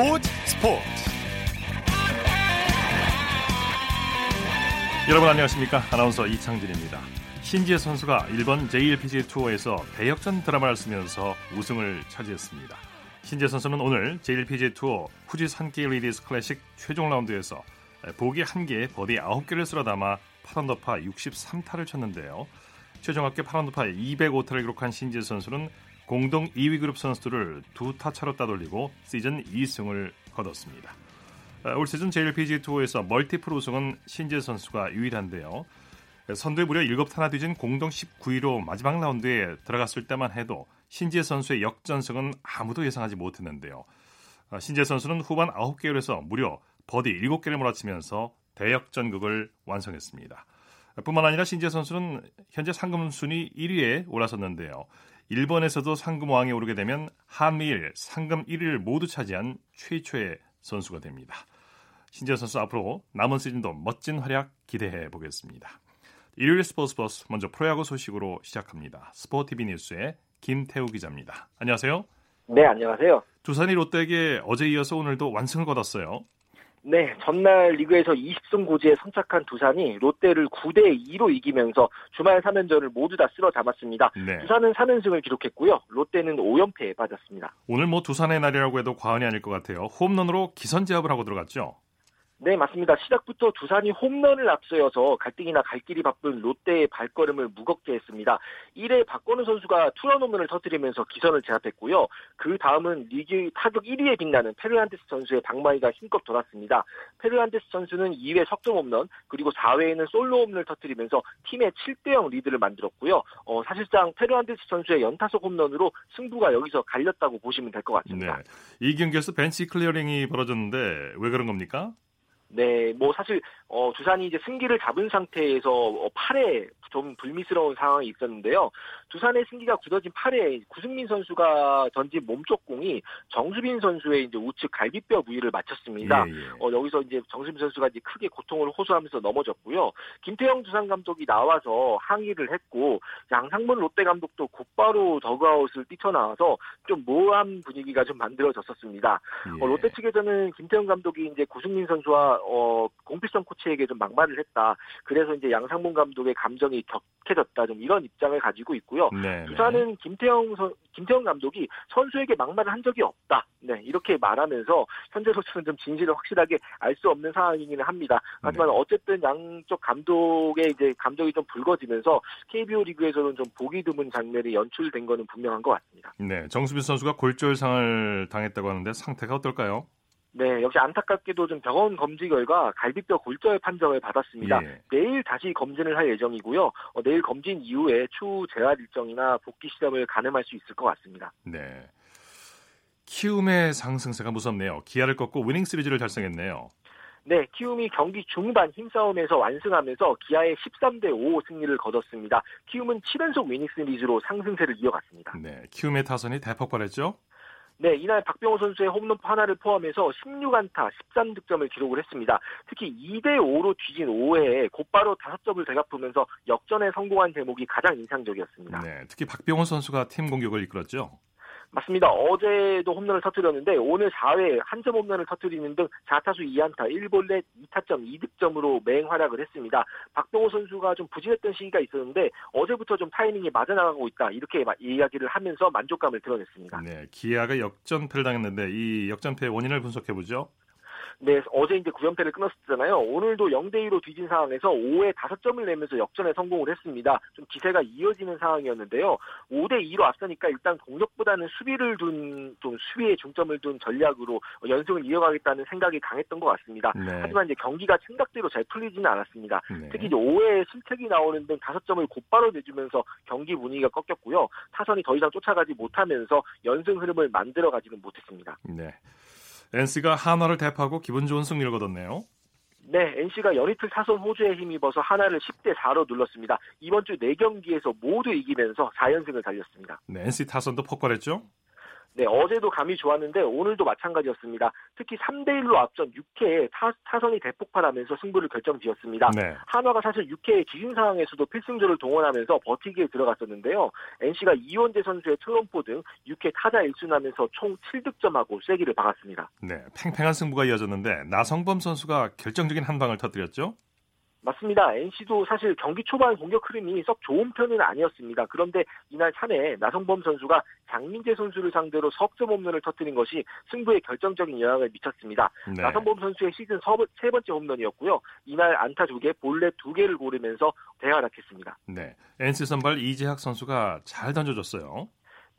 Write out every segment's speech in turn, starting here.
스포츠 스포츠. 여러분 안녕하십니까? 아나운서 이창진입니다. 신지애 선수가 일본 JLPGA 투어에서 대역전 드라마를 쓰면서 우승을 차지했습니다. 신지애 선수는 오늘 JLPGA 투어 후지 산케이 레이디스 클래식 최종 라운드에서 보기 1개 버디 9개를 쓸어 담아 8언더파 63타를 쳤는데요. 최종 합계 8언더파 205타를 기록한 신지애 선수는 공동 2위 그룹 선수들을 두 타 차로 따돌리고 시즌 2승을 거뒀습니다. 아, 올 시즌 JLPGA 투어에서 멀티플 우승은 신지애 선수가 유일한데요. 선두에 무려 7타나 뒤진 공동 19위로 마지막 라운드에 들어갔을 때만 해도 신지애 선수의 역전승은 아무도 예상하지 못했는데요. 아, 신지애 선수는 후반 9개 홀에서 무려 버디 7개를 몰아치면서 대역전극을 완성했습니다. 뿐만 아니라 신지애 선수는 현재 상금 순위 1위에 올라섰는데요. 일본에서도 상금 왕에 오르게 되면 한미일 상금 1위를 모두 차지한 최초의 선수가 됩니다. 신재 선수 앞으로 남은 시즌도 멋진 활약 기대해 보겠습니다. 일요일 스포츠 버스 먼저 프로야구 소식으로 시작합니다. 스포티비 뉴스의 김태우 기자입니다. 안녕하세요. 네, 안녕하세요. 두산이 롯데에게 어제 이어서 오늘도 완승을 거뒀어요. 네, 전날 리그에서 20승 고지에 선착한 두산이 롯데를 9대 2로 이기면서 주말 3연전을 모두 다 쓸어 담았습니다. 네. 두산은 3연승을 기록했고요. 롯데는 5연패에 빠졌습니다. 오늘 뭐 두산의 날이라고 해도 과언이 아닐 것 같아요. 홈런으로 기선제압을 하고 들어갔죠. 네, 맞습니다. 시작부터 두산이 홈런을 앞서여서 갈등이나 갈 길이 바쁜 롯데의 발걸음을 무겁게 했습니다. 1회 박건우 선수가 투런 홈런을 터뜨리면서 기선을 제압했고요. 그 다음은 리그 타격 1위에 빛나는 페르난데스 선수의 방망이가 힘껏 돌았습니다. 페르난데스 선수는 2회 석점 홈런, 그리고 4회에는 솔로 홈런을 터뜨리면서 팀의 7대0 리드를 만들었고요. 어, 사실상 페르난데스 선수의 연타석 홈런으로 승부가 여기서 갈렸다고 보시면 될 것 같습니다. 네. 이 경기에서 벤치 클리어링이 벌어졌는데 왜 그런 겁니까? 네, 뭐 사실 어, 두산이 이제 승기를 잡은 상태에서 어, 8회 좀 불미스러운 상황이 있었는데요. 두산의 승기가 굳어진 8회 구승민 선수가 던진 몸쪽 공이 정수빈 선수의 이제 우측 갈비뼈 부위를 맞췄습니다. 예, 예. 어, 여기서 이제 정수빈 선수가 이제 크게 고통을 호소하면서 넘어졌고요. 김태형 두산 감독이 나와서 항의를 했고 양상문 롯데 감독도 곧바로 더그아웃을 뛰쳐나와서 좀 모호한 분위기가 좀 만들어졌었습니다. 예. 어, 롯데 측에서는 김태형 감독이 이제 구승민 선수와 어, 공필성 코치에게 좀 막말을 했다. 그래서 이제 양상문 감독의 감정이 격해졌다. 좀 이런 입장을 가지고 있고요. 네, 네. 두산은 김태형 선, 김태형 감독이 선수에게 막말을 한 적이 없다. 네, 이렇게 말하면서 현재로서는 좀 진실을 확실하게 알 수 없는 상황이기는 합니다. 하지만 네. 어쨌든 양쪽 감독의 이제 감정이 좀 붉어지면서 KBO 리그에서는 좀 보기 드문 장면이 연출된 거는 분명한 것 같습니다. 네, 정수빈 선수가 골절상을 당했다고 하는데 상태가 어떨까요? 네, 역시 안타깝게도 좀 병원 검진 결과 갈비뼈 골절 판정을 받았습니다. 예. 내일 다시 검진을 할 예정이고요. 어, 내일 검진 이후에 추후 재활 일정이나 복귀 시점을 가늠할 수 있을 것 같습니다. 네. 키움의 상승세가 무섭네요. 기아를 꺾고 위닝 시리즈를 달성했네요. 네, 키움이 경기 중반 힘싸움에서 완승하면서 기아에 13대 5 승리를 거뒀습니다. 키움은 7연속 위닝 시리즈로 상승세를 이어갔습니다. 네, 키움의 타선이 대폭발했죠? 네, 이날 박병호 선수의 홈런 하나를 포함해서 16안타 13득점을 기록을 했습니다. 특히 2대5로 뒤진 5회에 곧바로 5점을 되갚으면서 역전에 성공한 대목이 가장 인상적이었습니다. 네, 특히 박병호 선수가 팀 공격을 이끌었죠. 맞습니다. 어제도 홈런을 터뜨렸는데 오늘 4회 한 점 홈런을 터뜨리는 등 4타수 2안타 1볼넷 2타점 2득점으로 맹활약을 했습니다. 박동호 선수가 좀 부진했던 시기가 있었는데 어제부터 좀 타이밍이 맞아나가고 있다 이렇게 이야기를 하면서 만족감을 드러냈습니다. 네, 기아가 역전패를 당했는데 이 역전패의 원인을 분석해보죠. 네, 어제 이제 9연패를 끊었잖아요. 오늘도 0대2로 뒤진 상황에서 5회 5점을 내면서 역전에 성공을 했습니다. 좀 기세가 이어지는 상황이었는데요. 5대2로 앞서니까 일단 공격보다는 수비를 둔, 좀 수비에 중점을 둔 전략으로 연승을 이어가겠다는 생각이 강했던 것 같습니다. 네. 하지만 이제 경기가 생각대로 잘 풀리지는 않았습니다. 네. 특히 이제 5회에 실책이 나오는 등 5점을 곧바로 내주면서 경기 분위기가 꺾였고요. 타선이 더 이상 쫓아가지 못하면서 연승 흐름을 만들어가지는 못했습니다. 네. NC가 한화를 대파하고 기분 좋은 승리를 거뒀네요. 네, NC가 연이틀 타선 호주에 힘입어서 하나를 10대 4로 눌렀습니다. 이번 주 4경기에서 모두 이기면서 4연승을 달렸습니다. 네, NC 타선도 폭발했죠? 네, 어제도 감이 좋았는데 오늘도 마찬가지였습니다. 특히 3대 1로 앞선 6회에 타, 타선이 대폭발하면서 승부를 결정지었습니다. 네. 한화가 사실 6회 지진 상황에서도 필승조를 동원하면서 버티기에 들어갔었는데요. NC가 이원재 선수의 트럼포 등 6회 타자 1순하면서 총 7득점하고 쐐기를 박았습니다. 네, 팽팽한 승부가 이어졌는데 나성범 선수가 결정적인 한 방을 터뜨렸죠. 맞습니다. NC도 사실 경기 초반 공격 흐름이 썩 좋은 편은 아니었습니다. 그런데 이날 3회 나성범 선수가 장민재 선수를 상대로 석점 홈런을 터뜨린 것이 승부에 결정적인 영향을 미쳤습니다. 네. 나성범 선수의 시즌 세 번째 홈런이었고요. 이날 안타 2개, 볼넷 2개를 고르면서 대활약했습니다. 네. NC 선발 이재학 선수가 잘 던져줬어요.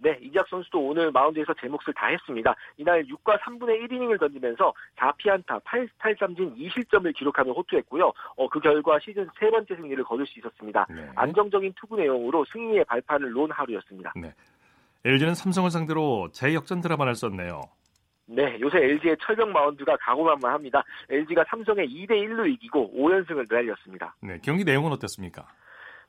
네, 이지학 선수도 오늘 마운드에서 제 몫을 다했습니다. 이날 6과 3분의 1이닝을 던지면서 4피안타, 8, 8삼진 2실점을 기록하며 호투했고요. 어, 그 결과 시즌 세 번째 승리를 거둘 수 있었습니다. 네. 안정적인 투구 내용으로 승리의 발판을 놓은 하루였습니다. 네. LG는 삼성을 상대로 재역전 드라마를 썼네요. 네, 요새 LG의 철벽 마운드가 가고만만합니다. LG가 삼성에 2대 1로 이기고 5연승을 내달렸습니다. 네, 경기 내용은 어땠습니까?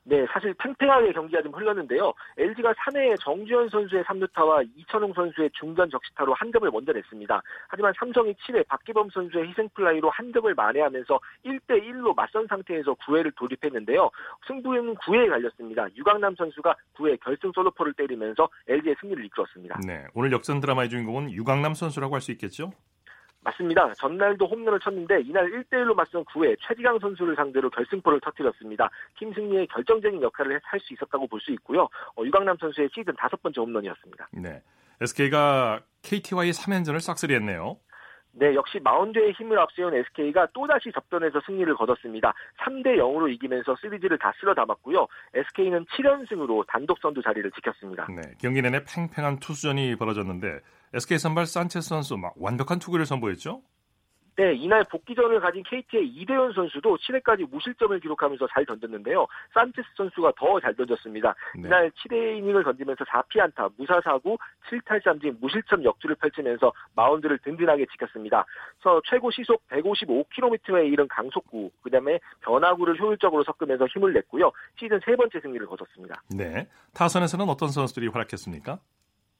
네, 사실 팽팽하게 경기가 좀 흘렀는데요. LG가 3회에 정주현 선수의 3루타와 이천웅 선수의 중전 적시타로 한 점을 먼저 냈습니다. 하지만 삼성이 7회 박기범 선수의 희생플라이로 한 점을 만회하면서 1대1로 맞선 상태에서 9회를 돌입했는데요. 승부는 9회에 갈렸습니다. 유강남 선수가 9회 결승 솔로포를 때리면서 LG의 승리를 이끌었습니다. 네, 오늘 역전 드라마의 주인공은 유강남 선수라고 할 수 있겠죠? 맞습니다. 전날도 홈런을 쳤는데 이날 1대1로 맞선 9회 최지강 선수를 상대로 결승포를 터뜨렸습니다. 팀 승리에 결정적인 역할을 할 수 있었다고 볼 수 있고요. 어, 유강남 선수의 시즌 다섯 번째 홈런이었습니다. 네. SK가 KT와의 3연전을 싹쓸이했네요. 네, 역시 마운드에 힘을 앞세운 SK가 또다시 접전에서 승리를 거뒀습니다. 3대 0으로 이기면서 시리즈를 다 쓸어 담았고요. SK는 7연승으로 단독 선두 자리를 지켰습니다. 네, 경기 내내 팽팽한 투수전이 벌어졌는데 SK 선발 산체스 선수 막 완벽한 투구를 선보였죠? 네, 이날 복귀전을 가진 KT의 이대현 선수도 7회까지 무실점을 기록하면서 잘 던졌는데요. 산체스 선수가 더 잘 던졌습니다. 네. 이날 7회 이닝을 던지면서 4피안타, 무사사구, 7탈삼진, 무실점 역주를 펼치면서 마운드를 든든하게 지켰습니다. 그래서 최고 시속 155km에 이른 강속구, 그 다음에 변화구를 효율적으로 섞으면서 힘을 냈고요. 시즌 세 번째 승리를 거뒀습니다. 네, 타선에서는 어떤 선수들이 활약했습니까?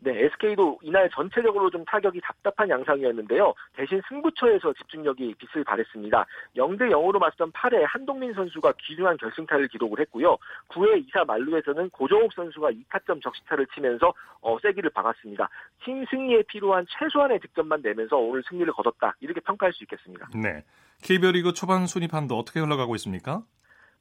네, SK도 이날 전체적으로 좀 타격이 답답한 양상이었는데요. 대신 승부처에서 집중력이 빛을 발했습니다. 0대 0으로 맞선 8회 한동민 선수가 귀중한 결승타를 기록을 했고요. 9회 2사 만루에서는 고정욱 선수가 2타점 적시타를 치면서 어, 세기를 박았습니다. 팀 승리에 필요한 최소한의 득점만 내면서 오늘 승리를 거뒀다. 이렇게 평가할 수 있겠습니다. 네. KBO 리그 초반 순위판도 어떻게 흘러가고 있습니까?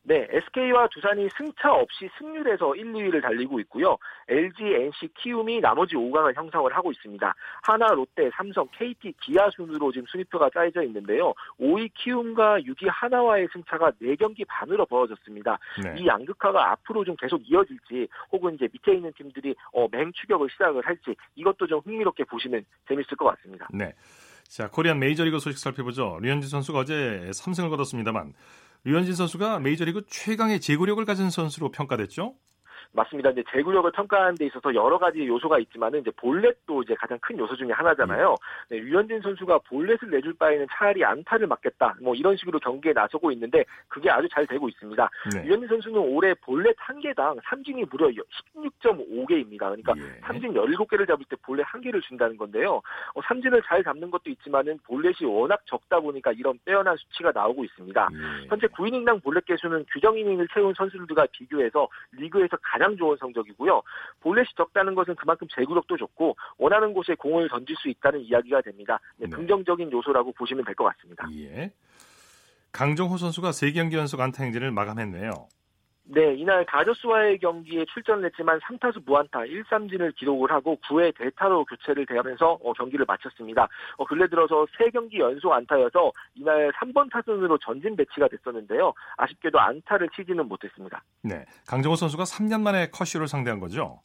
네, SK와 두산이 승차 없이 승률에서 1, 2위를 달리고 있고요. LG, NC, 키움이 나머지 5강을 형성을 하고 있습니다. 하나, 롯데, 삼성, KT, 기아 순으로 지금 순위표가 짜여져 있는데요. 5위 키움과 6위 하나와의 승차가 4경기 반으로 벌어졌습니다. 네. 이 양극화가 앞으로 좀 계속 이어질지 혹은 이제 밑에 있는 팀들이 어, 맹추격을 시작을 할지 이것도 좀 흥미롭게 보시면 재밌을 것 같습니다. 네. 자, 코리안 메이저리그 소식 살펴보죠. 류현진 선수가 어제 3승을 거뒀습니다만 류현진 선수가 메이저리그 최강의 제구력을 가진 선수로 평가됐죠? 맞습니다. 이제 제구력을 평가하는 데 있어서 여러 가지 요소가 있지만은 이제 볼넷도 이제 가장 큰 요소 중에 하나잖아요. 네, 류현진 선수가 볼넷을 내줄 바에는 차라리 안타를 맞겠다. 뭐 이런 식으로 경기에 나서고 있는데 그게 아주 잘 되고 있습니다. 네. 류현진 선수는 올해 볼넷 한 개당 삼진이 무려 16.5개입니다. 그러니까 예. 삼진 17개를 잡을 때 볼넷 한 개를 준다는 건데요. 어, 삼진을 잘 잡는 것도 있지만은 볼넷이 워낙 적다 보니까 이런 빼어난 수치가 나오고 있습니다. 예. 현재 9이닝당 볼넷 개수는 규정 이닝을 채운 선수들과 비교해서 리그에서 가장 가장 좋은 성적이고요. 볼넷이 적다는 것은 그만큼 제구력도 좋고 원하는 곳에 공을 던질 수 있다는 이야기가 됩니다. 네, 네. 긍정적인 요소라고 보시면 될 것 같습니다. 예. 강정호 선수가 3경기 연속 안타 행진을 마감했네요. 네, 이날 가저스와의 경기에 출전을 했지만 3타수 무안타 1삼진을 기록을 하고 9회 대타로 교체를 대하면서 어, 경기를 마쳤습니다. 어, 근래 들어서 3경기 연속 안타여서 이날 3번 타순으로 전진 배치가 됐었는데요. 아쉽게도 안타를 치지는 못했습니다. 네, 강정호 선수가 3년 만에 커쇼를 상대한 거죠?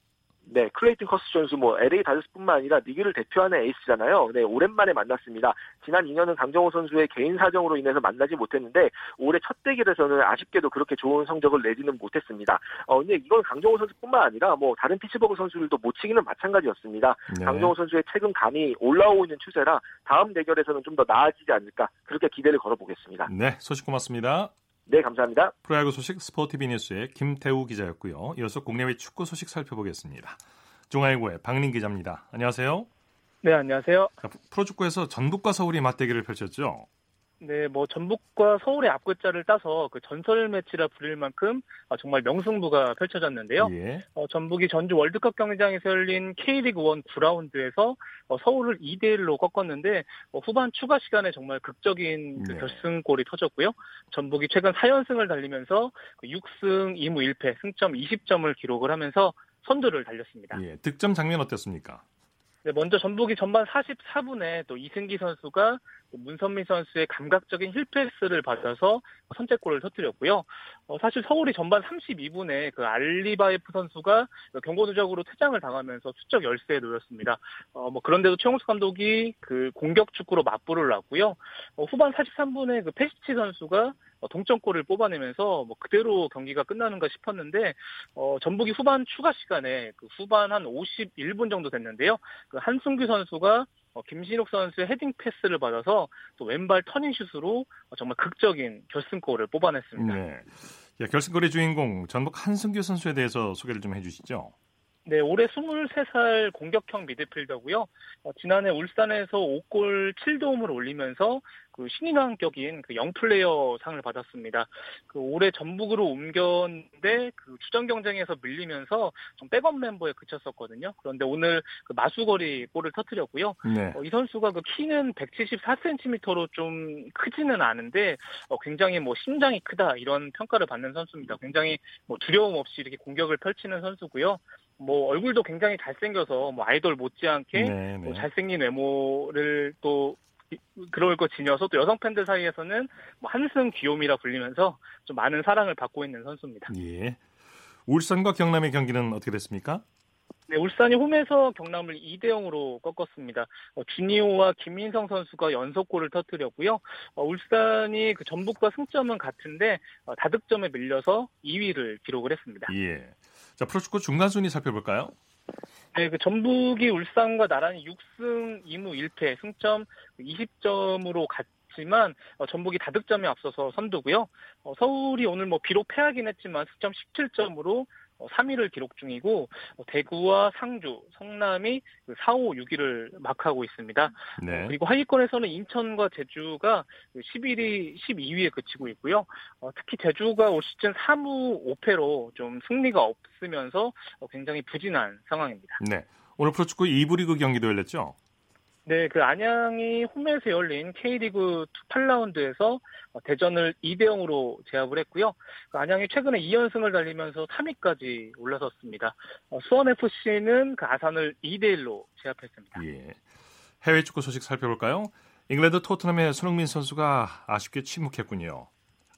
네, 클레이튼 커쇼 선수 뭐 LA 다저스뿐만 아니라 리그를 대표하는 에이스잖아요. 네, 오랜만에 만났습니다. 지난 2년은 강정호 선수의 개인 사정으로 인해서 만나지 못했는데 올해 첫 대결에서는 아쉽게도 그렇게 좋은 성적을 내지는 못했습니다. 어, 근데 이건 강정호 선수뿐만 아니라 뭐 다른 피츠버그 선수들도 못 치기는 마찬가지였습니다. 네. 강정호 선수의 최근 감이 올라오고 있는 추세라 다음 대결에서는 좀 더 나아지지 않을까 그렇게 기대를 걸어보겠습니다. 네, 소식 고맙습니다. 네, 감사합니다. 프로야구 소식 스포티비 뉴스의 김태우 기자였고요. 이어서 국내외 축구 소식 살펴보겠습니다. 중앙일보의 박린 기자입니다. 안녕하세요. 네, 안녕하세요. 자, 프로축구에서 전북과 서울이 맞대결을 펼쳤죠. 네, 뭐 전북과 서울의 앞글자를 따서 그 전설 매치라 부릴 만큼 아, 정말 명승부가 펼쳐졌는데요. 예. 어, 전북이 전주 월드컵 경기장에서 열린 K리그 1 9라운드에서 어, 서울을 2대 1로 꺾었는데 어, 후반 추가 시간에 정말 극적인 그 네. 결승골이 터졌고요. 전북이 최근 4연승을 달리면서 그 6승 2무 1패 승점 20점을 기록을 하면서 선두를 달렸습니다. 예. 득점 장면 어땠습니까? 네, 먼저 전북이 전반 44분에 또 이승기 선수가 또 문선민 선수의 감각적인 힐패스를 받아서 선제골을 터뜨렸고요. 어, 사실 서울이 전반 32분에 그 알리바이프 선수가 경고 누적으로 퇴장을 당하면서 수적 열세에 놓였습니다. 어, 뭐 그런데도 최용수 감독이 그 공격 축구로 맞불을 놨고요. 어, 후반 43분에 그 페시치 선수가 어, 동점골을 뽑아내면서 뭐 그대로 경기가 끝나는가 싶었는데 어, 전북이 후반 추가 시간에 그 후반 한 51분 정도 됐는데요. 그 한승규 선수가 어, 김신욱 선수의 헤딩 패스를 받아서 또 왼발 터닝슛으로 어, 정말 극적인 결승골을 뽑아냈습니다. 네. 예, 결승골의 주인공 전북 한승규 선수에 대해서 소개를 좀 해주시죠. 네, 올해 23살 공격형 미드필더고요. 어, 지난해 울산에서 5골 7도움을 올리면서 그 신인왕격인 그 영플레이어 상을 받았습니다. 그 올해 전북으로 옮겼는데 그 주전 경쟁에서 밀리면서 좀 백업 멤버에 그쳤었거든요. 그런데 오늘 그 마수거리 골을 터뜨렸고요. 네. 어, 이 선수가 그 키는 174cm로 좀 크지는 않은데 어, 굉장히 뭐 심장이 크다 이런 평가를 받는 선수입니다. 굉장히 뭐 두려움 없이 이렇게 공격을 펼치는 선수고요. 뭐 얼굴도 굉장히 잘생겨서 뭐 아이돌 못지않게 네, 뭐 네. 잘생긴 외모를 또 이- 그럴 거 지녀서 또 여성 팬들 사이에서는 뭐 한승 귀요미라 불리면서 좀 많은 사랑을 받고 있는 선수입니다. 예. 울산과 경남의 경기는 어떻게 됐습니까? 네, 울산이 홈에서 경남을 2대 0으로 꺾었습니다. 어, 주니오와 김민성 선수가 연속골을 터뜨렸고요. 어, 울산이 그 전북과 승점은 같은데 어, 다득점에 밀려서 2위를 기록을 했습니다. 예. 자, 프로축구 중간 순위 살펴볼까요? 네, 그 전북이 울산과 나란히 6승 2무 1패 승점 20점으로 갔지만 어, 전북이 다득점에 앞서서 선두고요. 어, 서울이 오늘 뭐 비록 패하긴 했지만 승점 17점으로 3위를 기록 중이고 어, 대구와 상주, 성남이 그 4, 5, 6위를 막하고 있습니다. 네. 어, 그리고 하위권에서는 인천과 제주가 11위, 12위에 그치고 있고요. 어, 특히 제주가 올 시즌 3무 5패로 좀 승리가 없으면서 어, 굉장히 부진한 상황입니다. 네. 오늘 프로축구 2부 리그 경기도 열렸죠? 네, 그 안양이 홈에서 열린 K리그 2 8라운드에서 어, 대전을 2대 0으로 제압을 했고요. 그 안양이 최근에 2연승을 달리면서 3위까지 올라섰습니다. 어, 수원 FC는 그 아산을 2대 1로 제압했습니다. 예. 해외 축구 소식 살펴볼까요? 잉글랜드 토트넘의 손흥민 선수가 아쉽게 침묵했군요.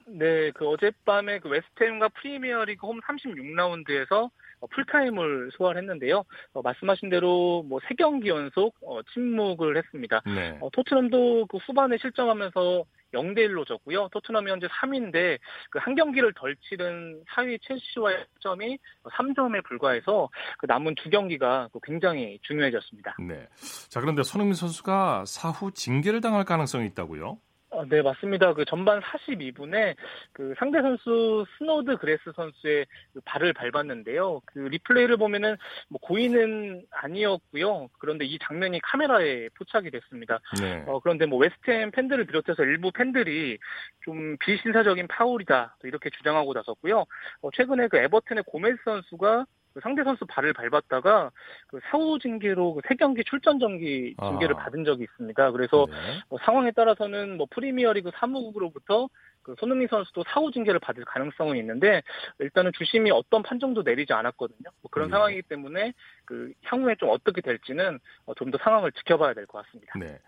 네, 그 어젯밤에 그 웨스트햄과 프리미어리그 홈 36라운드에서 어, 풀타임을 소화했는데요. 어, 말씀하신 대로 뭐 세 경기 연속 어, 침묵을 했습니다. 네. 어, 토트넘도 그 후반에 실점하면서 0대 1로 졌고요. 토트넘이 현재 3위인데 그 한 경기를 덜 치른 4위 첼시와의 승점이 3점에 불과해서 그 남은 두 경기가 그 굉장히 중요해졌습니다. 네. 자, 그런데 손흥민 선수가 사후 징계를 당할 가능성이 있다고요? 어, 네, 맞습니다. 그 전반 42분에 그 상대 선수 스노드그래스 선수의 그 발을 밟았는데요. 그 리플레이를 보면은 뭐 고의는 아니었고요. 그런데 이 장면이 카메라에 포착이 됐습니다. 네. 어, 그런데 뭐 웨스트햄 팬들을 비롯해서 일부 팬들이 좀 비신사적인 파울이다 또 이렇게 주장하고 나섰고요. 어, 최근에 그 에버튼의 고메스 선수가 그 상대 선수 발을 밟았다가 그 사후 징계로 그세 경기 출전 정기 징계를 아. 받은 적이 있습니다. 그래서 네. 뭐 상황에 따라서는 뭐 프리미어리그 사무국으로부터 그 손흥민 선수도 사후 징계를 받을 가능성은 있는데 일단은 주심이 어떤 판정도 내리지 않았거든요. 뭐 그런 예. 상황이기 때문에 그 향후에 좀 어떻게 될지는 어, 좀더 상황을 지켜봐야 될 것 같습니다. 네.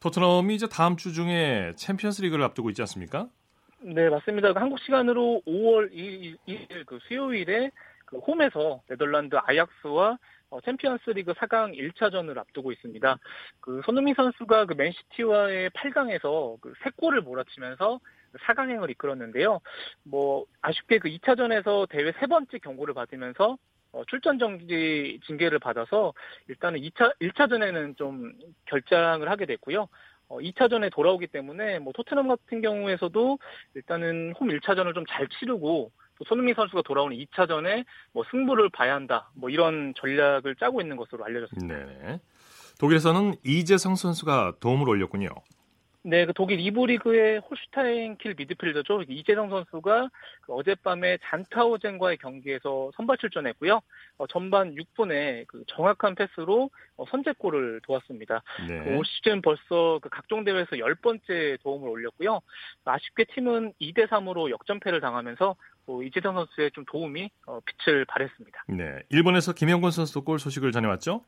토트넘이 이제 다음 주 중에 챔피언스 리그를 앞두고 있지 않습니까? 네, 맞습니다. 그 한국 시간으로 5월 2일, 2일 그 수요일에 그 홈에서 네덜란드 아약스와 어, 챔피언스 리그 4강 1차전을 앞두고 있습니다. 그 손흥민 선수가 그 맨시티와의 8강에서 그 3골을 몰아치면서 4강행을 이끌었는데요. 뭐 아쉽게 그 2차전에서 대회 세 번째 경고를 받으면서 어, 출전 정지 징계를 받아서 일단은 2차 1차전에는 좀 결장을 하게 됐고요. 어, 2차전에 돌아오기 때문에 뭐 토트넘 같은 경우에서도 일단은 홈 1차전을 좀 잘 치르고 또 손흥민 선수가 돌아오는 2차전에 뭐 승부를 봐야 한다. 뭐 이런 전략을 짜고 있는 것으로 알려졌습니다. 네. 독일에서는 이재성 선수가 도움을 올렸군요. 네, 그 독일 2부 리그의 홀슈타인 킬 미드필더죠. 이재성 선수가 그 어젯밤에 잔타우젠과의 경기에서 선발 출전했고요. 어, 전반 6분에 그 정확한 패스로 어, 선제골을 도왔습니다. 네. 그 올 시즌 벌써 그 각종 대회에서 10번째 도움을 올렸고요. 아쉽게 팀은 2대 3으로 역전패를 당하면서 어, 이재성 선수의 좀 도움이 어, 빛을 발했습니다. 네, 일본에서 김영권 선수도 골 소식을 전해왔죠?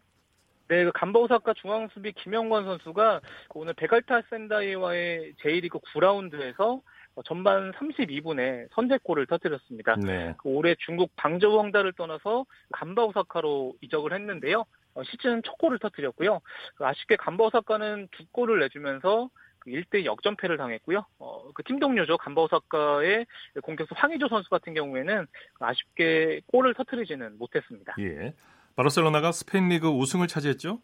네, 그 간바오사카 중앙수비 김영권 선수가 오늘 베갈타 센다이와의 J리그 9라운드에서 전반 32분에 선제골을 터뜨렸습니다. 네. 그 올해 중국 방저우헝다를 떠나서 간바오사카로 이적을 했는데요. 어, 시즌 첫 골을 터뜨렸고요. 그 아쉽게 간바오사카는 두 골을 내주면서 1대 그 역전패를 당했고요. 어, 그 팀 동료죠. 간바오사카의 공격수 황희조 선수 같은 경우에는 아쉽게 골을 터뜨리지는 못했습니다. 예. 바르셀로나가 스페인 리그 우승을 차지했죠?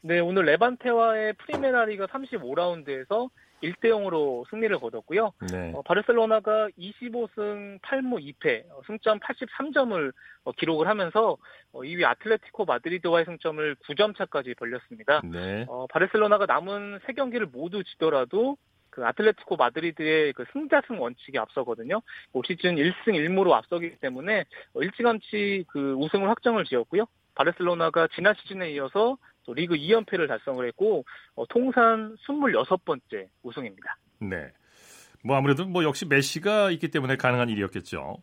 네, 오늘 레반테와의 프리메라 리가 35라운드에서 1대 0으로 승리를 거뒀고요. 네. 어, 바르셀로나가 25승 8무 2패, 어, 승점 83점을 어, 기록을 하면서 2위 어, 아틀레티코 마드리드와의 승점을 9점 차까지 벌렸습니다. 네. 어, 바르셀로나가 남은 3경기를 모두 지더라도 그 아틀레티코 마드리드의 그 승자승 원칙이 앞서거든요. 올 시즌 1승 1무로 앞서기 때문에 일찌감치 그 우승을 확정을 지었고요. 바르셀로나가 지난 시즌에 이어서 또 리그 2연패를 달성을 했고 어, 통산 26번째 우승입니다. 네. 뭐 아무래도 뭐 역시 메시가 있기 때문에 가능한 일이었겠죠.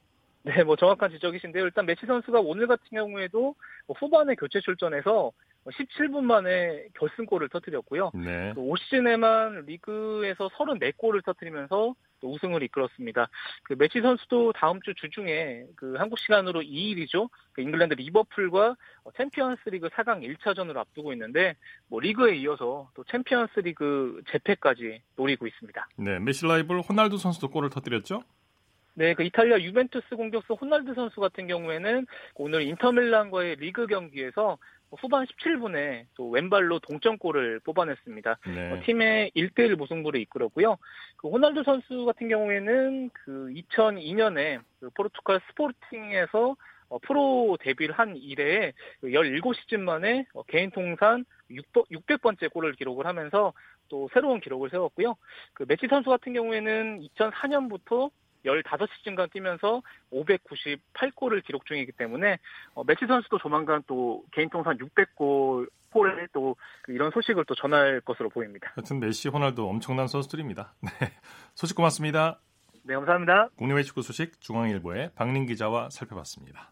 네, 뭐 정확한 지적이신데요. 일단 메시 선수가 오늘 같은 경우에도 후반에 교체 출전해서 17분 만에 결승골을 터뜨렸고요. 네. 올 시즌에만 리그에서 34골을 터뜨리면서 우승을 이끌었습니다. 그 메시 선수도 다음 주 주중에 그 한국 시간으로 2일이죠. 그 잉글랜드 리버풀과 챔피언스리그 4강 1차전을 앞두고 있는데 뭐 리그에 이어서 또 챔피언스리그 제패까지 노리고 있습니다. 네, 메시 라이벌 호날두 선수도 골을 터뜨렸죠? 네, 그 이탈리아 유벤투스 공격수 호날두 선수 같은 경우에는 오늘 인터밀란과의 리그 경기에서 후반 17분에 또 왼발로 동점골을 뽑아냈습니다. 네. 어, 팀의 1대1 무승부를 이끌었고요. 그 호날두 선수 같은 경우에는 그 2002년에 그 포르투갈 스포팅에서 어, 프로 데뷔를 한 이래에 17시즌 그 만에 어, 개인 통산 600, 번째 골을 기록을 하면서 또 새로운 기록을 세웠고요. 그 메시 선수 같은 경우에는 2004년부터 15시즌간 뛰면서 598골을 기록 중이기 때문에 어, 메시 선수도 조만간 또 개인 통산 600골 골에 또 이런 소식을 또 전할 것으로 보입니다. 하여튼 메시, 호날두 엄청난 선수들입니다. 네. 소식 고맙습니다. 네, 감사합니다. 국내외 축구 소식 중앙일보의 박린 기자와 살펴봤습니다.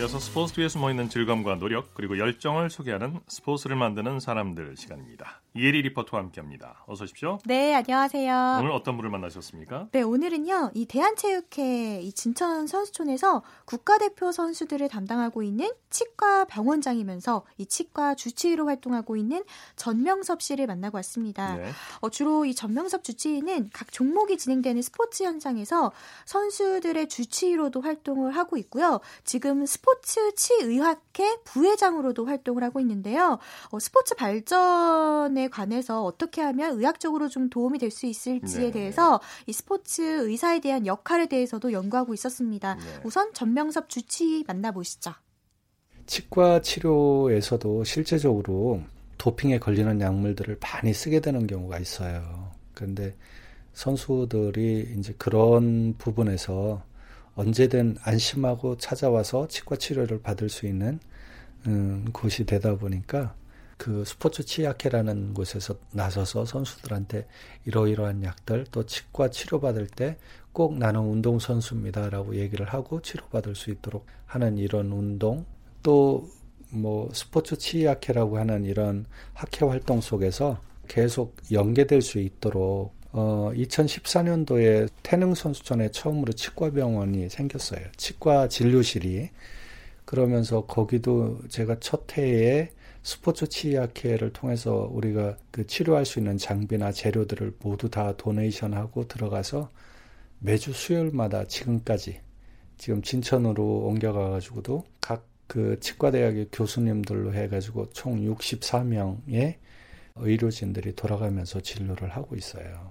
이어서 스포츠 뒤에 숨어있는 즐거움과 노력 그리고 열정을 소개하는 스포츠를 만드는 사람들 시간입니다. 이혜리 리포터와 함께합니다. 어서 오십시오. 네, 안녕하세요. 오늘 어떤 분을 만나셨습니까? 네, 오늘은요. 이 대한체육회 이 진천 선수촌에서 국가대표 선수들을 담당하고 있는 치과 병원장이면서 이 치과 주치의로 활동하고 있는 전명섭 씨를 만나고 왔습니다. 네. 어, 주로 이 전명섭 주치의는 각 종목이 진행되는 스포츠 현장에서 선수들의 주치의로도 활동을 하고 있고요. 지금 스포츠 치의학회 부회장으로도 활동을 하고 있는데요. 어, 스포츠 발전에 관해서 어떻게 하면 의학적으로 좀 도움이 될 수 있을지에 네. 대해서 이 스포츠 의사에 대한 역할에 대해서도 연구하고 있었습니다. 네. 우선 전명섭 주치 만나보시죠. 치과 치료에서도 실제적으로 도핑에 걸리는 약물들을 많이 쓰게 되는 경우가 있어요. 그런데 선수들이 이제 그런 부분에서 언제든 안심하고 찾아와서 치과 치료를 받을 수 있는 음, 곳이 되다 보니까 그 스포츠 치약회라는 곳에서 나서서 선수들한테 이러이러한 약들 또 치과 치료받을 때 꼭 나는 운동선수입니다라고 얘기를 하고 치료받을 수 있도록 하는 이런 운동 또 뭐 스포츠 치약회라고 하는 이런 학회 활동 속에서 계속 연계될 수 있도록 어, 2014년도에 태능 선수촌에 처음으로 치과병원이 생겼어요. 치과 진료실이. 그러면서 거기도 제가 첫 해에 스포츠 치약회를 통해서 우리가 그 치료할 수 있는 장비나 재료들을 모두 다 도네이션하고 들어가서 매주 수요일마다 지금까지 지금 진천으로 옮겨가 가지고도 각 그 치과대학의 교수님들로 해가지고 총 64명의 의료진들이 돌아가면서 진료를 하고 있어요.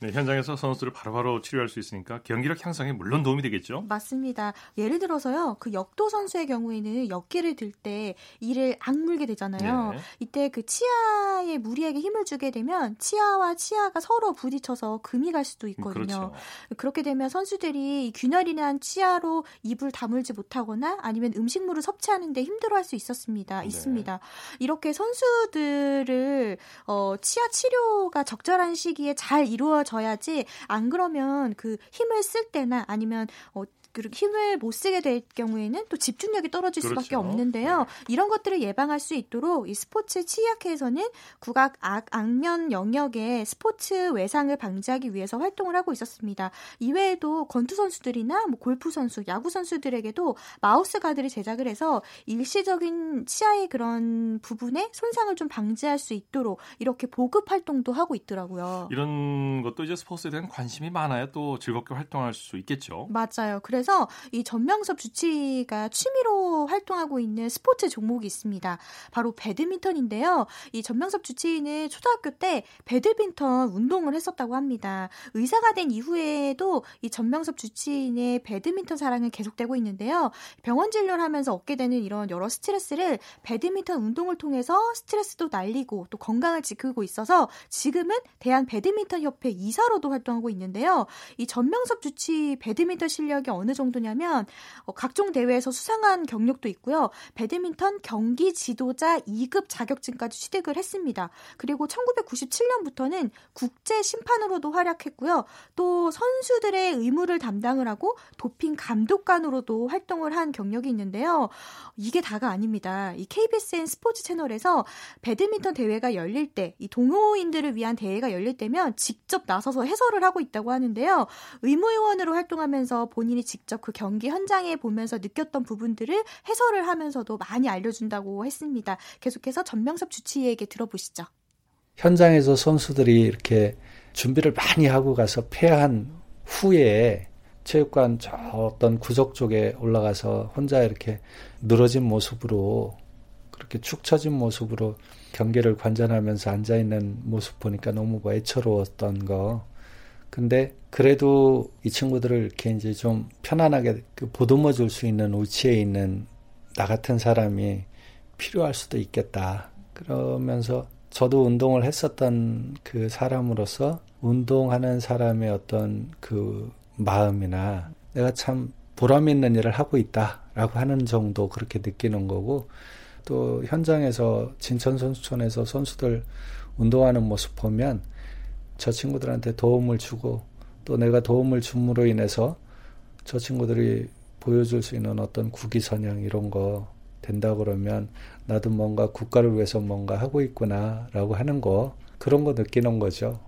네, 현장에서 선수를 바로바로 치료할 수 있으니까 경기력 향상에 물론 도움이 되겠죠. 맞습니다. 예를 들어서요, 그 역도 선수의 경우에는 역기를 들 때 이를 악물게 되잖아요. 네. 이때 그 치아에 무리하게 힘을 주게 되면 치아와 치아가 서로 부딪혀서 금이 갈 수도 있거든요. 그렇죠. 그렇게 되면 선수들이 균열이 난 치아로 입을 다물지 못하거나 아니면 음식물을 섭취하는데 힘들어할 수 있었습니다. 네. 있습니다. 이렇게 선수들을 어, 치아 치료가 적절한 시기에 잘 이루어 져야지 안 그러면 그 힘을 쓸 때나 아니면 어, 그리고 힘을 못 쓰게 될 경우에는 또 집중력이 떨어질 그렇죠. 수밖에 없는데요. 네. 이런 것들을 예방할 수 있도록 이 스포츠 치약회에서는 국악 악, 악면 영역의 스포츠 외상을 방지하기 위해서 활동을 하고 있었습니다. 이외에도 권투 선수들이나 뭐 골프 선수, 야구 선수들에게도 마우스 가드를 제작을 해서 일시적인 치아의 그런 부분에 손상을 좀 방지할 수 있도록 이렇게 보급 활동도 하고 있더라고요. 이런 것도 이제 스포츠에 대한 관심이 많아야 또 즐겁게 활동할 수 있겠죠. 맞아요. 그래서 그래서 이 전명섭 주치가 취미로 활동하고 있는 스포츠 종목이 있습니다. 바로 배드민턴인데요. 이 전명섭 주치는 초등학교 때 배드민턴 운동을 했었다고 합니다. 의사가 된 이후에도 이 전명섭 주치인의 배드민턴 사랑은 계속되고 있는데요. 병원 진료를 하면서 얻게 되는 이런 여러 스트레스를 배드민턴 운동을 통해서 스트레스도 날리고 또 건강을 지키고 있어서 지금은 대한 배드민턴 협회 이사로도 활동하고 있는데요. 이 전명섭 주치 배드민턴 실력이 어느 정도냐면 어, 각종 대회에서 수상한 경력도 있고요. 배드민턴 경기 지도자 2급 자격증까지 취득을 했습니다. 그리고 1997년부터는 국제 심판으로도 활약했고요. 또 선수들의 의무를 담당을 하고 도핑 감독관으로도 활동을 한 경력이 있는데요. 이게 다가 아닙니다. 이 KBSN 스포츠 채널에서 배드민턴 대회가 열릴 때, 이 동호인들을 위한 대회가 열릴 때면 직접 나서서 해설을 하고 있다고 하는데요. 의무요원으로 활동하면서 본인이 직접 직접 그 경기 현장에 보면서 느꼈던 부분들을 해설을 하면서도 많이 알려준다고 했습니다. 계속해서 전명섭 주치의에게 들어보시죠. 현장에서 선수들이 이렇게 준비를 많이 하고 가서 패한 후에 체육관 저 어떤 구석 쪽에 올라가서 혼자 이렇게 늘어진 모습으로 그렇게 축 처진 모습으로 경기를 관전하면서 앉아 있는 모습 보니까 너무 애처로웠던 거 근데 그래도 이 친구들을 이렇게 이제 좀 편안하게 그 보듬어 줄 수 있는 위치에 있는 나 같은 사람이 필요할 수도 있겠다. 그러면서 저도 운동을 했었던 그 사람으로서 운동하는 사람의 어떤 그 마음이나 내가 참 보람 있는 일을 하고 있다라고 하는 정도 그렇게 느끼는 거고 또 현장에서 진천 선수촌에서 선수들 운동하는 모습 보면 저 친구들한테 도움을 주고 또 내가 도움을 줌으로 인해서 저 친구들이 보여줄 수 있는 어떤 국위 선양 이런 거 된다 그러면 나도 뭔가 국가를 위해서 뭔가 하고 있구나라고 하는 거 그런 거 느끼는 거죠.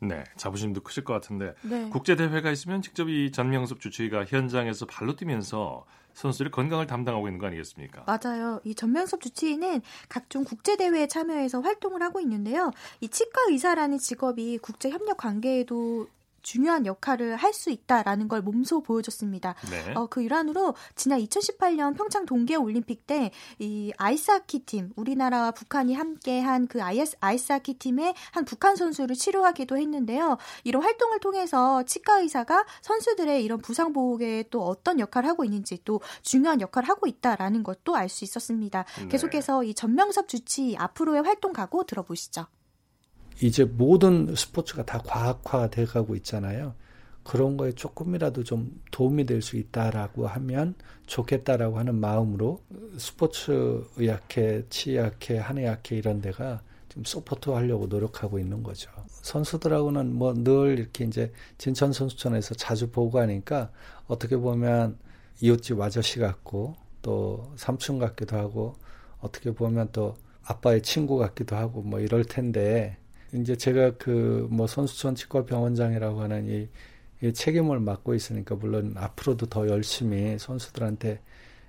네, 자부심도 크실 것 같은데 네. 국제 대회가 있으면 직접 이 전명섭 주치의가 현장에서 발로 뛰면서 선수들의 건강을 담당하고 있는 거 아니겠습니까? 맞아요. 이 전명섭 주치의는 각종 국제 대회에 참여해서 활동을 하고 있는데요. 이 치과 의사라는 직업이 국제 협력 관계에도 중요한 역할을 할 수 있다라는 걸 몸소 보여줬습니다. 네. 어, 그 일환으로 지난 2018년 평창 동계올림픽 때 이 아이스하키 팀, 우리나라와 북한이 함께한 그 아이스, 아이스하키 팀의 한 북한 선수를 치료하기도 했는데요. 이런 활동을 통해서 치과 의사가 선수들의 이런 부상 보호에 또 어떤 역할을 하고 있는지 또 중요한 역할을 하고 있다라는 것도 알 수 있었습니다. 네. 계속해서 이 전명섭 주치 앞으로의 활동 가고 들어보시죠. 이제 모든 스포츠가 다 과학화 돼 가고 있잖아요. 그런 거에 조금이라도 좀 도움이 될 수 있다라고 하면 좋겠다라고 하는 마음으로 스포츠 의학회, 치의학회, 한의학회 이런 데가 좀 support 하려고 노력하고 있는 거죠. 선수들하고는 뭐 늘 이렇게 이제 진천 선수촌에서 자주 보고 하니까 어떻게 보면 이웃집 아저씨 같고 또 삼촌 같기도 하고 어떻게 보면 또 아빠의 친구 같기도 하고 뭐 이럴 텐데 이제 제가 그 뭐 선수촌 치과 병원장이라고 하는 이, 이 책임을 맡고 있으니까 물론 앞으로도 더 열심히 선수들한테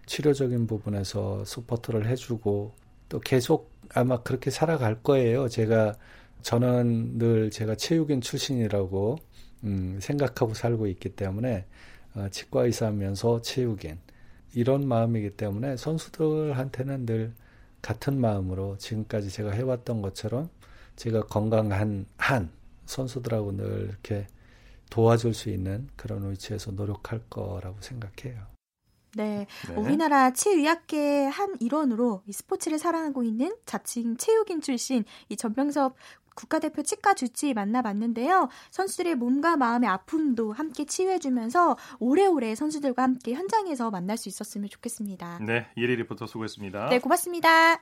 치료적인 부분에서 support를 해주고 또 계속 아마 그렇게 살아갈 거예요. 제가 저는 늘 제가 체육인 출신이라고 음, 생각하고 살고 있기 때문에 어, 치과 의사면서 체육인 이런 마음이기 때문에 선수들한테는 늘 같은 마음으로 지금까지 제가 해왔던 것처럼 제가 건강한 한 선수들하고 늘 이렇게 도와줄 수 있는 그런 위치에서 노력할 거라고 생각해요. 네, 네. 우리나라 치의학계의 한 일원으로 이 스포츠를 사랑하고 있는 자칭 체육인 출신 이 전병섭 국가대표 치과 주치 만나봤는데요. 선수들의 몸과 마음의 아픔도 함께 치유해주면서 오래오래 선수들과 함께 현장에서 만날 수 있었으면 좋겠습니다. 네, 예리 리포터 수고했습니다. 네, 고맙습니다.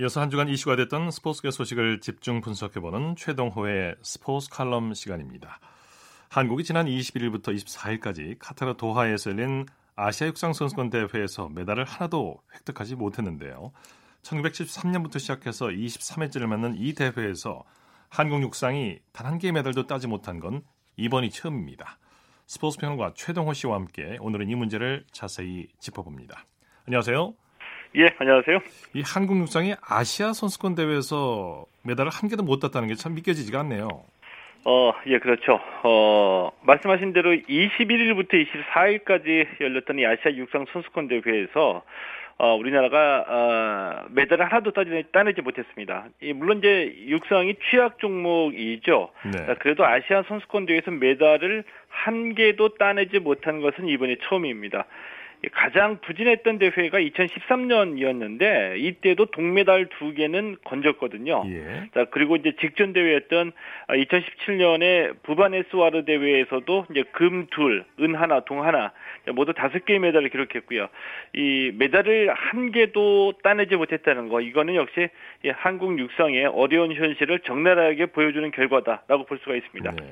이어서 한 주간 이슈가 됐던 스포츠계 소식을 집중 분석해보는 최동호의 스포츠 칼럼 시간입니다. 한국이 지난 21일부터 24일까지 카타르 도하에서 열린 아시아 육상 선수권 대회에서 메달을 하나도 획득하지 못했는데요. 1973년부터 시작해서 23회째를 맞는 이 대회에서 한국 육상이 단 한 개의 메달도 따지 못한 건 이번이 처음입니다. 스포츠 평론가 최동호 씨와 함께 오늘은 이 문제를 자세히 짚어봅니다. 안녕하세요. 예, 안녕하세요. 이 한국 육상이 아시아 선수권 대회에서 메달을 한 개도 못 땄다는 게 참 믿겨지지가 않네요. 어, 예, 그렇죠. 어, 말씀하신 대로 21일부터 24일까지 열렸던 이 아시아 육상 선수권 대회에서 어, 우리나라가 어, 메달을 하나도 따지, 따내지 못했습니다. 이, 물론 이제 육상이 취약 종목이죠. 네. 그래도 아시아 선수권 대회에서 메달을 한 개도 따내지 못한 것은 이번이 처음입니다. 가장 부진했던 대회가 2013년이었는데 이때도 동메달 두 개는 건졌거든요. 예. 자 그리고 이제 직전 대회였던 2017년에 부바네스와르 대회에서도 이제 금 둘, 은 하나, 동 하나 모두 다섯 개의 메달을 기록했고요. 이 메달을 한 개도 따내지 못했다는 거 이거는 역시 한국 육상의 어려운 현실을 적나라하게 보여주는 결과다라고 볼 수가 있습니다. 네.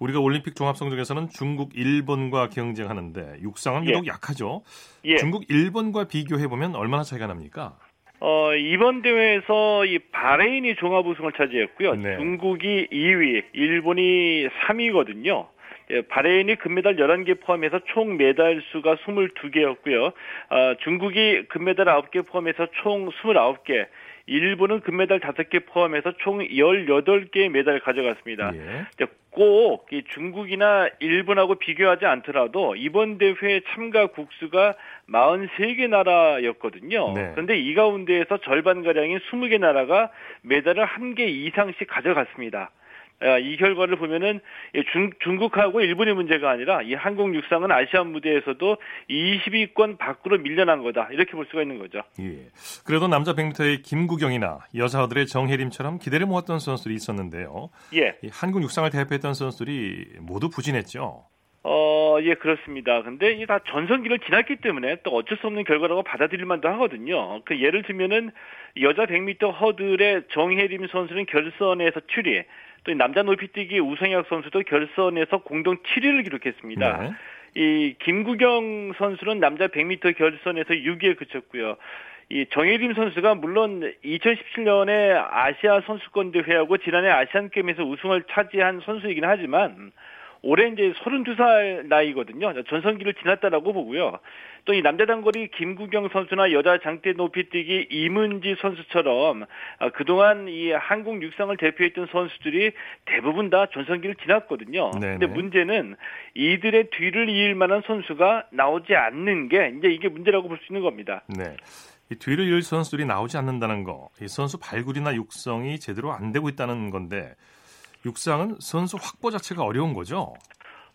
우리가 올림픽 종합성적에서는 중국, 일본과 경쟁하는데 육상은 유독 예. 약하죠. 예. 중국, 일본과 비교해 보면 얼마나 차이가 납니까? 어, 이번 대회에서 이 바레인이 종합 우승을 차지했고요. 네. 중국이 2위, 일본이 3위거든요. 예, 바레인이 금메달 11개 포함해서 총 메달 수가 22개였고요. 어, 중국이 금메달 9개 포함해서 총 29개, 일본은 금메달 5개 포함해서 총 18개의 메달을 가져갔습니다. 예. 꼭이 중국이나 일본하고 비교하지 않더라도 이번 대회 참가 국수가 43개 나라였거든요. 네. 그런데 이 가운데에서 절반가량인 20개 나라가 메달을 한 개 이상씩 가져갔습니다. 아, 이 결과를 보면은 중, 중국하고 일본의 문제가 아니라 이 한국 육상은 아시안 무대에서도 20위권 밖으로 밀려난 거다 이렇게 볼 수가 있는 거죠. 예. 그래도 남자 100m의 김구경이나 여자들의 정혜림처럼 기대를 모았던 선수들이 있었는데요. 예. 한국 육상을 대표했던 선수들이 모두 부진했죠. 어, 예, 그렇습니다. 근데 이게 다 전성기를 지났기 때문에 또 어쩔 수 없는 결과라고 받아들일 만도 하거든요. 그 예를 들면은 여자 100m 허들의 정혜림 선수는 결선에서 출리, 또 남자 높이뛰기 우성혁 선수도 결선에서 공동 7위를 기록했습니다. 네. 이 김구경 선수는 남자 100m 결선에서 6위에 그쳤고요. 이 정혜림 선수가 물론 2017년에 아시아 선수권 대회하고 지난해 아시안 게임에서 우승을 차지한 선수이긴 하지만 올해 이제 32살 나이거든요. 전성기를 지났다라고 보고요. 또 이 남자 단거리 김구경 선수나 여자 장대 높이뛰기 이문지 선수처럼 아, 그동안 이 한국 육상을 대표했던 선수들이 대부분 다 전성기를 지났거든요. 네네. 근데 문제는 이들의 뒤를 이을 만한 선수가 나오지 않는 게 이제 이게 문제라고 볼 수 있는 겁니다. 네. 이 뒤를 이을 선수들이 나오지 않는다는 거, 이 선수 발굴이나 육성이 제대로 안 되고 있다는 건데 육상은 선수 확보 자체가 어려운 거죠.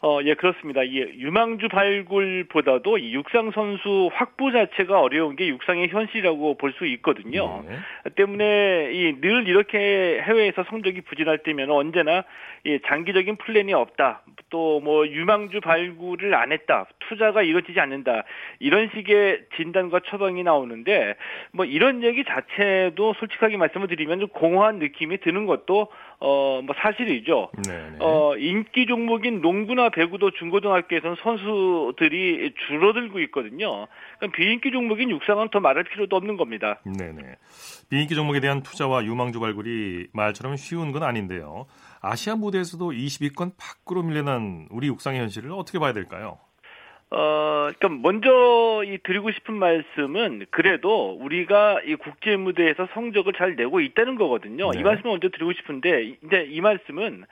어, 예, 그렇습니다. 이 유망주 발굴보다도 이 육상 선수 확보 자체가 어려운 게 육상의 현실이라고 볼 수 있거든요. 네. 때문에 이 늘 이렇게 해외에서 성적이 부진할 때면 언제나 이 장기적인 플랜이 없다. 또 뭐 유망주 발굴을 안 했다. 투자가 이루어지지 않는다. 이런 식의 진단과 처방이 나오는데 뭐 이런 얘기 자체도 솔직하게 말씀을 드리면 좀 공허한 느낌이 드는 것도 어 뭐 사실이죠. 네. 네. 어, 인기 종목인 농구나 배구도 중고등학교에서는 선수들이 줄어들고 있거든요. 그러니까 비인기 종목인 육상은 더 말할 필요도 없는 겁니다. 네네. 비인기 종목에 대한 투자와 유망주 발굴이 말처럼 쉬운 건 아닌데요. 아시아 무대에서도 20위권 밖으로 밀려난 우리 육상의 현실을 어떻게 봐야 될까요? 어, 그러니까 먼저 이 드리고 싶은 말씀은 그래도 우리가 이 국제 무대에서 성적을 잘 내고 있다는 거거든요. 네. 이 말씀을 먼저 드리고 싶은데 이제 이 말씀은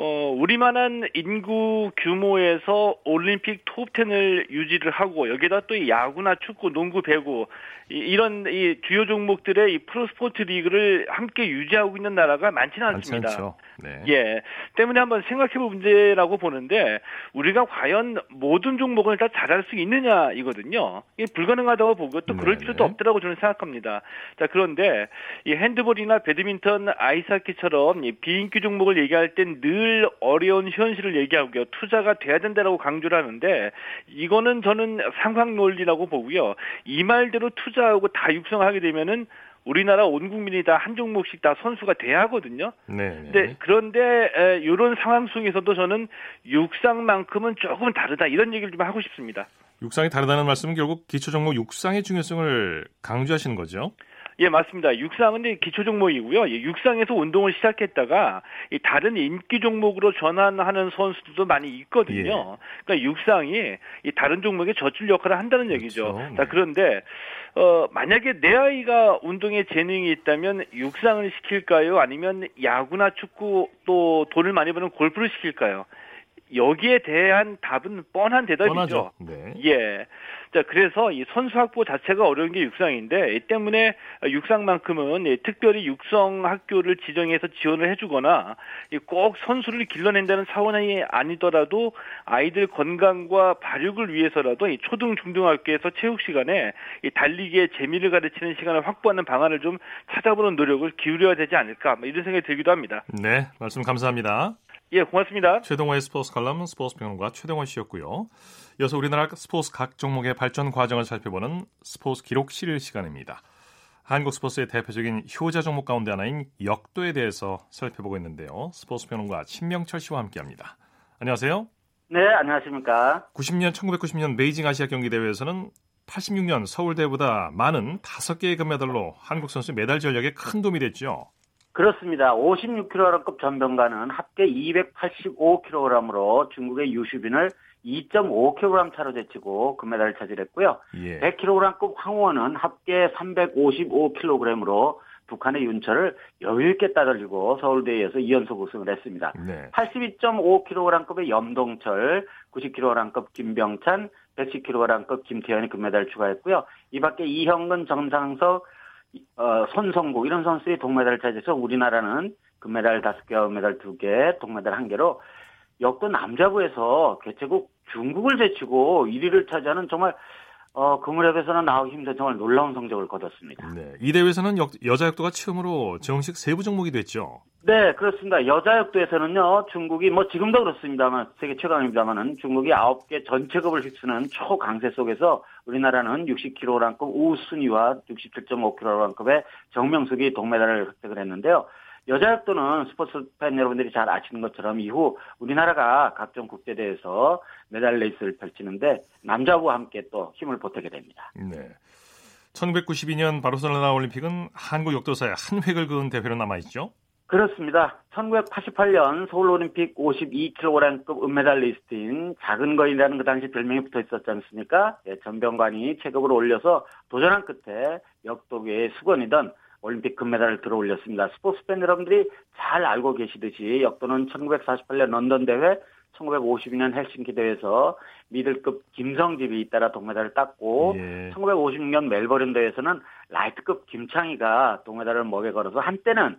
어, 우리만한 인구 규모에서 올림픽 톱10을 유지를 하고 여기다 또 이 야구나 축구, 농구, 배구 이, 이런 이 주요 종목들의 이 프로 스포츠 리그를 함께 유지하고 있는 나라가 많지는 않습니다. 않죠. 네. 예. 때문에 한번 생각해 볼 문제라고 보는데 우리가 과연 모든 종목을 다 잘할 수 있느냐 이거든요. 이게 불가능하다고 보고 또 그럴 네네. 필요도 없다라고 저는 생각합니다. 자, 그런데 이 핸드볼이나 배드민턴, 아이스하키처럼 이 비인기 종목을 얘기할 땐늘 어려운 현실을 얘기하고요. 투자가 돼야 된다라고 강조를 하는데 이거는 저는 상황 논리라고 보고요. 이 말대로 투자하고 다 육성하게 되면은 우리나라 온 국민이 다 한 종목씩 다 선수가 돼야 하거든요. 네. 네, 그런데 에, 이런 상황 속에서도 저는 육상만큼은 조금 다르다 이런 얘기를 좀 하고 싶습니다. 육상이 다르다는 말씀은 결국 기초 종목 육상의 중요성을 강조하시는 거죠. 예, 맞습니다. 육상은 이제 기초 종목이고요. 이 육상에서 운동을 시작했다가 이 다른 인기 종목으로 전환하는 선수들도 많이 있거든요. 그러니까 육상이 이 다른 종목의 젖줄 역할을 한다는 얘기죠. 그렇죠. 자, 네. 그런데 어, 만약에 내 아이가 운동에 재능이 있다면 육상을 시킬까요? 아니면 야구나 축구 또 돈을 많이 버는 골프를 시킬까요? 여기에 대한 답은 뻔한 대답이죠. 뻔하죠. 네. 예. 자, 그래서 이 선수 확보 자체가 어려운 게 육상인데, 이 때문에 육상만큼은 이 특별히 육성 학교를 지정해서 지원을 해주거나, 이꼭 선수를 길러낸다는 차원이 아니더라도 아이들 건강과 발육을 위해서라도 이 초등, 중등학교에서 체육 시간에 이 달리기의 재미를 가르치는 시간을 확보하는 방안을 좀 찾아보는 노력을 기울여야 되지 않을까, 뭐 이런 생각이 들기도 합니다. 네. 말씀 감사합니다. 예, 고맙습니다. 최동호의 스포츠 칼럼 스포츠 평론가 최동호 씨였고요. 이어서 우리나라 스포츠 각 종목의 발전 과정을 살펴보는 스포츠 기록실 시간입니다. 한국 스포츠의 대표적인 효자 종목 가운데 하나인 역도에 대해서 살펴보고 있는데요. 스포츠 평론가 신명철 씨와 함께합니다. 안녕하세요. 네, 안녕하십니까. 90년 1990년 베이징 아시아 경기 대회에서는 86년 서울대보다 많은 5개의 금메달로 한국 선수 메달 전력에 큰 도움이 됐죠. 그렇습니다. 56kg급 전병가는 합계 285kg으로 중국의 유슈빈을 2.5kg 차로 제치고 금메달을 차지했고요. 예. 100kg급 황원은 합계 355kg으로 북한의 윤철을 여유있게 따돌리고 서울대회에서 2연속 우승을 했습니다. 네. 82.5kg급의 염동철, 90kg급 김병찬, 110kg급 김태현이 금메달을 추가했고요. 이 밖에 이형근, 정상석, 어, 손성국 이런 선수의 동메달을 차지해서 우리나라는 금메달 5개, 은메달 2개, 동메달 1개로 역도 남자부에서 개최국 중국을 제치고 1위를 차지하는 정말 어, 그 무렵에서는 나오기 힘든 정말 놀라운 성적을 거뒀습니다. 네. 이 대회에서는 역- 여자 역도가 처음으로 정식 세부 종목이 됐죠. 네, 그렇습니다. 여자 역도에서는요, 중국이 뭐 지금도 그렇습니다만 세계 최강입니다만은 중국이 9개 전체급을 휩쓰는 초강세 속에서 우리나라는 60kg급 우순위와 67.5kg급의 정명숙이 동메달을 획득을 했는데요. 여자 역도는 스포츠 팬 여러분들이 잘 아시는 것처럼 이후 우리나라가 각종 국제대회에서 메달 레이스를 펼치는데 남자부와 함께 또 힘을 보태게 됩니다. 네. 1992년 바르셀로나 올림픽은 한국 역도사의 한 획을 그은 대회로 남아있죠. 그렇습니다. 1988년 서울올림픽 52kg급 은메달리스트인 작은 거인이라는 그 당시 별명이 붙어 있었지 않습니까? 예, 전병관이 체급을 올려서 도전한 끝에 역도계의 숙원이던 올림픽 금메달을 들어 올렸습니다. 스포츠 팬 여러분들이 잘 알고 계시듯이 역도는 1948년 런던 대회, 1952년 헬싱키 대회에서 미들급 김성집이 잇따라 동메달을 땄고 예. 1956년 멜버른 대회에서는 라이트급 김창희가 동메달을 목에 걸어서 한때는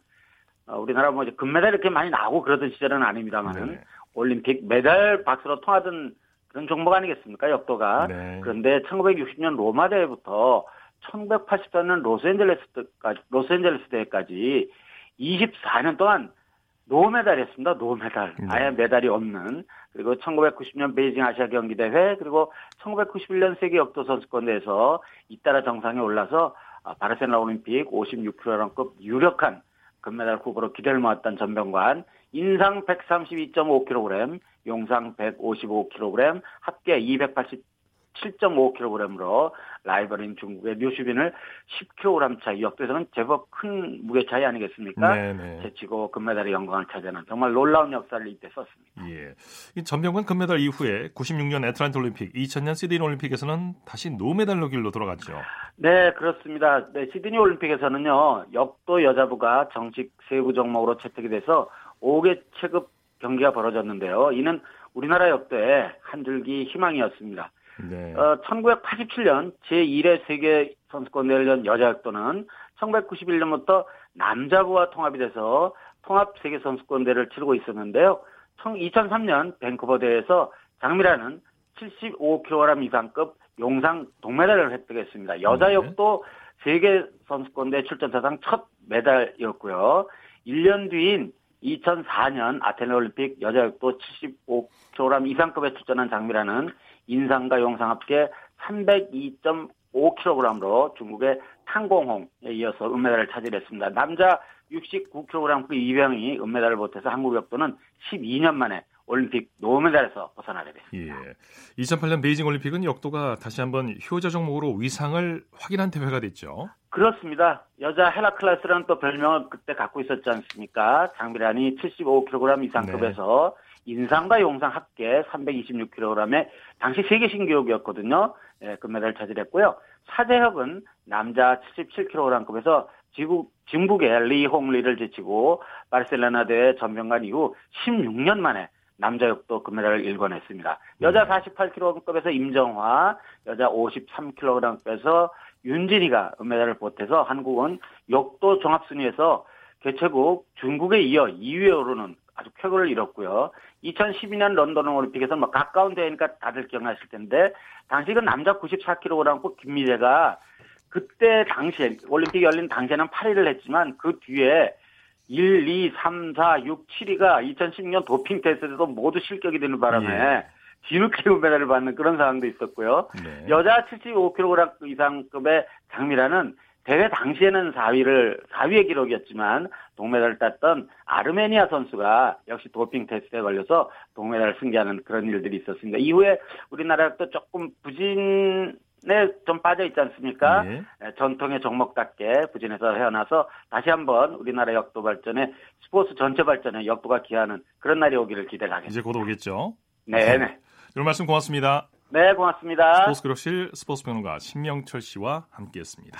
어, 우리나라 뭐 이제 금메달 이렇게 많이 나오고 그러던 시절은 아닙니다만은 네네. 올림픽 메달 박스로 통하던 그런 종목 아니겠습니까? 역도가. 네. 그런데 1960년 로마 대회부터 1984년 로스앤젤레스까지 로스앤젤레스 대회까지 24년 동안 노메달이었습니다. 노메달. 네. 아예 메달이 없는. 그리고 1990년 베이징 아시아 경기 대회 그리고 1991년 세계 역도 선수권대회에서 잇따라 정상에 올라서 아, 바르셀로나 올림픽 56kg급 유력한 금메달 후보로 기대를 모았던 전병관 인상 132.5kg, 용상 155kg, 합계 287.5kg으로 라이벌인 중국의 류슈빈을 10kg 차이, 역도에서는 제법 큰 무게 차이 아니겠습니까? 네네. 제치고 금메달의 영광을 차지하는 정말 놀라운 역사를 이때 썼습니다. 예. 이 전병관 금메달 이후에 96년 애틀란타 올림픽, 2000년 시드니 올림픽에서는 다시 노메달로 길로 돌아갔죠. 네, 그렇습니다. 네, 시드니 올림픽에서는요, 역도 여자부가 정식 세부 종목으로 채택이 돼서 5개 체급 경기가 벌어졌는데요. 이는 우리나라 역도의 한 줄기 희망이었습니다. 네. 어, 1987년 제1회 세계 선수권대회를 연 여자 역도는 1991년부터 남자부와 통합이 돼서 통합 세계 선수권대회를 치르고 있었는데요. 2003년 밴쿠버 대회에서 장미라는 75kg 이상급 용상 동메달을 획득했습니다. 여자 네. 역도 세계 선수권대 출전 사상 첫 메달이었고요. 1년 뒤인 2004년 아테네 올림픽 여자 역도 75kg 이상급에 출전한 장미라는 인상과 용상 합계 302.5kg으로 중국의 탕공홍에 이어서 은메달을 차지했습니다. 남자 69kg 이병이 은메달을 못해서 한국 역도는 12년 만에 올림픽 노메달에서 벗어나게 됐습니다. 예. 2008년 베이징 올림픽은 역도가 다시 한번 효자 종목으로 위상을 확인한 대회가 됐죠. 그렇습니다. 여자 헬라클라스라는 또 별명을 그때 갖고 있었지 않습니까? 장비란이 75kg 이상급에서 인상과 용상 합계 326kg의 당시 세계 신기록이었거든요. 예, 금메달을 차지했고요. 사대혁은 남자 77kg급에서 지국, 중국의 리홍리를 제치고 바르셀로나 대회 전병관 이후 16년 만에 남자 역도 금메달을 일궈냈습니다. 여자 48kg급에서 임정화, 여자 53kg급에서 윤진이가 은메달을 보태서 한국은 역도 종합순위에서 개최국 중국에 이어 2위에 오르는 아주 쾌거를 이뤘고요. 2012년 런던 올림픽에서 뭐 가까운 대회니까 다들 기억나실 텐데 당시 그 남자 94kg 김미재가 그때 당시에 올림픽 열린 당시에는 8위를 했지만 그 뒤에 1, 2, 3, 4, 6, 7위가 2010년 도핑 테스트에서 모두 실격이 되는 바람에 예. 뒤늦게 은메달을 받는 그런 상황도 있었고요. 네. 여자 75kg 이상급의 장미라는 대회 당시에는 4위를 4위의 기록이었지만 동메달을 땄던 아르메니아 선수가 역시 도핑 테스트에 걸려서 동메달을 승계하는 그런 일들이 있었습니다. 이후에 우리나라도 조금 부진 에 좀 빠져 있지 않습니까? 예. 에, 전통의 종목답게 부진해서 헤어나서 다시 한번 우리나라 역도 발전에 스포츠 전체 발전에 역도가 기하는 그런 날이 오기를 기대를 하겠습니다. 이제 곧 오겠죠. 네, 네. 오늘 말씀 고맙습니다. 네, 고맙습니다. 스포츠 기록실 스포츠 평론가 신명철 씨와 함께했습니다.